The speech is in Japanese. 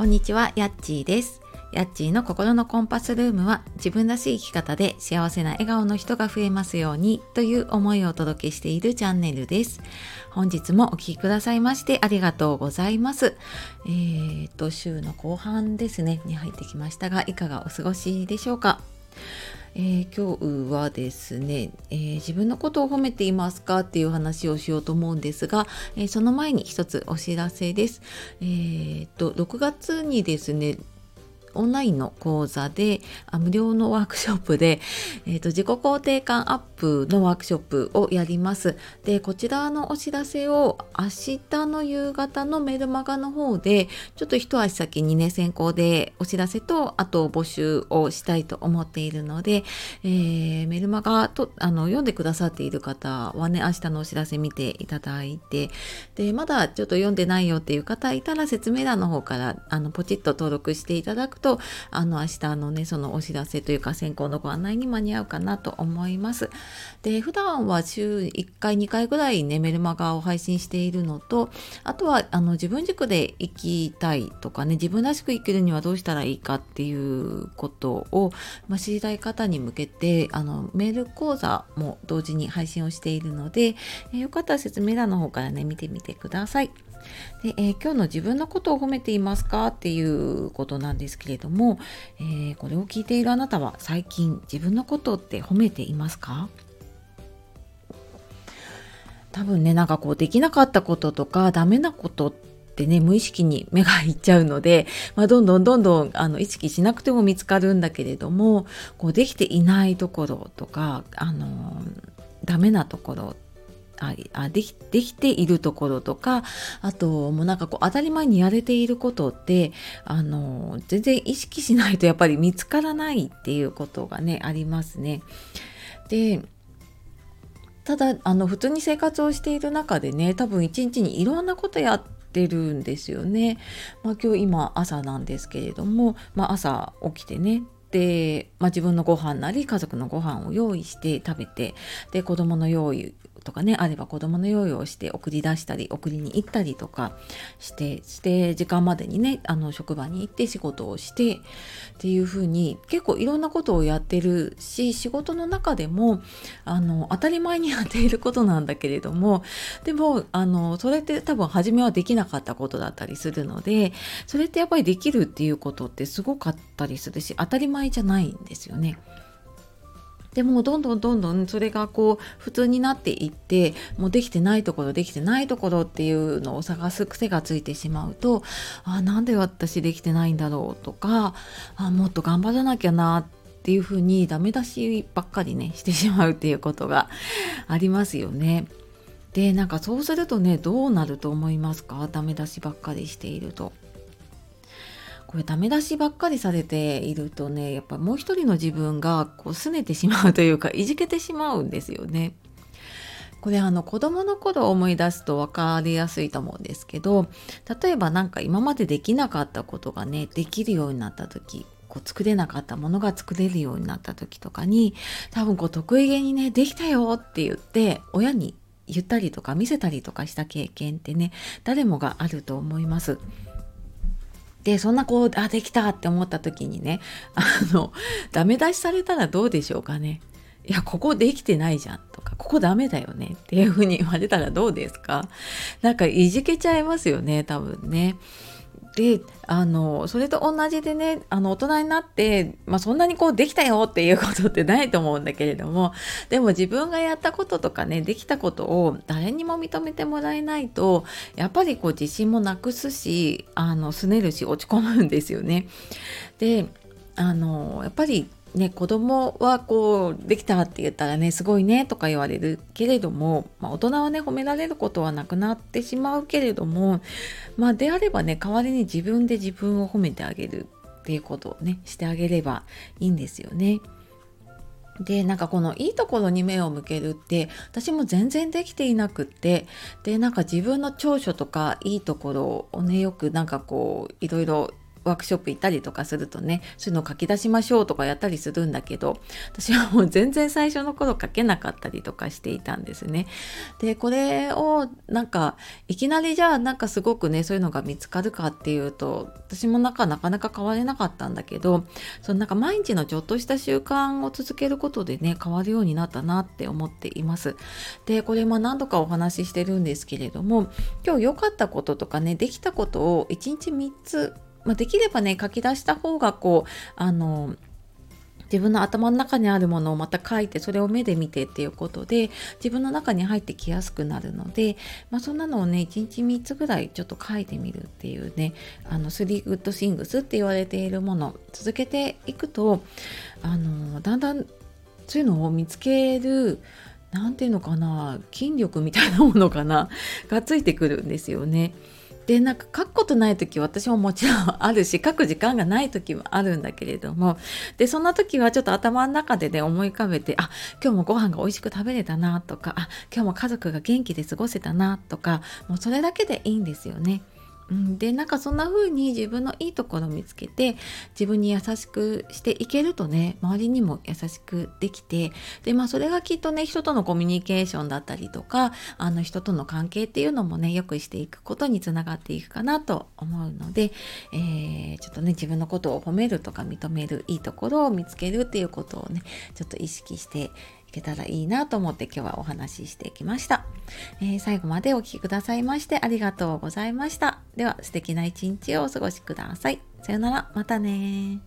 こんにちは、やっちーです。やっちーの心のコンパスルームは自分らしい生き方で幸せな笑顔の人が増えますようにという思いをお届けしているチャンネルです。本日もお聴きくださいましてありがとうございます。えー、と、週の後半ですね、に入ってきましたが、いかがお過ごしでしょうか？えー今日はですね、えー自分のことを褒めていますかっていう話をしようと思うんですが、えーその前に一つお知らせです。えーと6月にですねオンラインの講座で無料のワークショップで、えーと自己肯定感アップのワークショップをやります。でこちらのお知らせを明日の夕方のメルマガの方でちょっと一足先にね先行でお知らせとあと募集をしたいと思っているので、えーメルマガとあの読んでくださっている方はね明日のお知らせ見ていただいてでまだちょっと読んでないよっていう方いたら説明欄の方からあのポチッと登録していただくとあの明日のねそのお知らせというか先行のご案内に間に合うかなと思います。で普段は週1回2回ぐらいねメルマガを配信しているのとあとはあの自分軸で生きたいとかね自分らしく生きるにはどうしたらいいかっていうことを、まあ、知りたい方に向けてあのメール講座も同時に配信をしているので、よかったら説明欄の方からね見てみてください。で、えー今日の自分のことを褒めていますかっていうことなんですけれども、えーこれを聞いているあなたは最近自分のことって褒めていますか？多分ねなんかこうできなかったこととかダメなことってね無意識に目がいっちゃうので、まあ、どんどんどんどんあの意識しなくても見つかるんだけれどもこうできていないところとかあのダメなところああできできているところとかあともうなんかこう当たり前にやれていることってあの全然意識しないとやっぱり見つからないっていうことがねありますね。でただあの普通に生活をしている中でね多分一日にいろんなことやってるんですよね。まあ、今日今朝なんですけれども、まあ、朝起きてねで、まあ、自分のご飯なり家族のご飯を用意して食べてで子供の用意とかねあれば子供の用意をして送り出したり送りに行ったりとかしてして時間までにねあの職場に行って仕事をしてっていう風に結構いろんなことをやってるし仕事の中でもあの当たり前にやっていることなんだけれどもでもあのそれって多分初めはできなかったことだったりするのでそれってやっぱりできるっていうことってすごかったりするし当たり前じゃないんですよね。でもどんどんどんどんそれがこう普通になっていってもうできてないところできてないところっていうのを探す癖がついてしまうとあなんで私できてないんだろうとかあもっと頑張らなきゃなっていうふうにダメ出しばっかりねしてしまうっていうことがありますよね。でなんかそうするとねどうなると思いますか？ダメ出しばっかりしていると。これダメ出しばっかりされているとねやっぱもう一人の自分がこう拗ねてしまうというかいじけてしまうんですよね。これあの子供の頃を思い出すと分かりやすいと思うんですけど例えば何か今までできなかったことがねできるようになった時こう作れなかったものが作れるようになった時とかに多分こう得意げにねできたよって言って親に言ったりとか見せたりとかした経験ってね誰もがあると思います。でそんなこうあできたって思った時にねあのダメ出しされたらどうでしょうかねいやここできてないじゃんとかここダメだよねっていうふうに言われたらどうですか？なんかいじけちゃいますよね多分ね。であのそれと同じでねあの大人になって、まあ、そんなにこうできたよっていうことってないと思うんだけれどもでも自分がやったこととかねできたことを誰にも認めてもらえないとやっぱりこう自信もなくすしあのすねるし落ち込むんですよね。であのやっぱりね子供はこうできたって言ったらねすごいねとか言われるけれども、まあ、大人はね褒められることはなくなってしまうけれどもまあであればね代わりに自分で自分を褒めてあげるっていうことをねしてあげればいいんですよね。でなんかこのいいところに目を向けるって私も全然できていなくってでなんか自分の長所とかいいところをねよくなんかこういろいろワークショップ行ったりとかするとねそういうのを書き出しましょうとかやったりするんだけど私はもう全然最初の頃書けなかったりとかしていたんですね。でこれをなんかいきなりじゃあなんかすごくねそういうのが見つかるかっていうと私もなんかなかなか変われなかったんだけどそのなんか毎日のちょっとした習慣を続けることでね変わるようになったなって思っています。でこれまあ何度かお話ししてるんですけれども今日良かったこととかねできたことを1日3つまあ、できればね書き出した方がこうあの自分の頭の中にあるものをまた書いてそれを目で見てっていうことで自分の中に入ってきやすくなるので、まあ、そんなのをね1日3つぐらいちょっと書いてみるっていうねあのスリーグッドシングスって言われているもの続けていくとあのだんだんそういうのを見つける何て言うのかな筋力みたいなものかながついてくるんですよね。でなんか書くことない時私ももちろんあるし 書く時間がない時もあるんだけれどもでそんな時はちょっと頭の中でね思い浮かべてあ今日もご飯が美味しく食べれたなとかあ今日も家族が元気で過ごせたなとかもうそれだけでいいんですよね。うん、でなんかそんな風に自分のいいところを見つけて自分に優しくしていけるとね周りにも優しくできてでまあそれがきっとね人とのコミュニケーションだったりとかあの人との関係っていうのもね良くしていくことにつながっていくかなと思うので、えー、ちょっとね自分のことを褒めるとか認めるいいところを見つけるっていうことをねちょっと意識していけたらいいなと思って今日はお話ししてきました、えー、最後までお聴きくださいましてありがとうございました。では素敵な一日をお過ごしください。さよなら、またね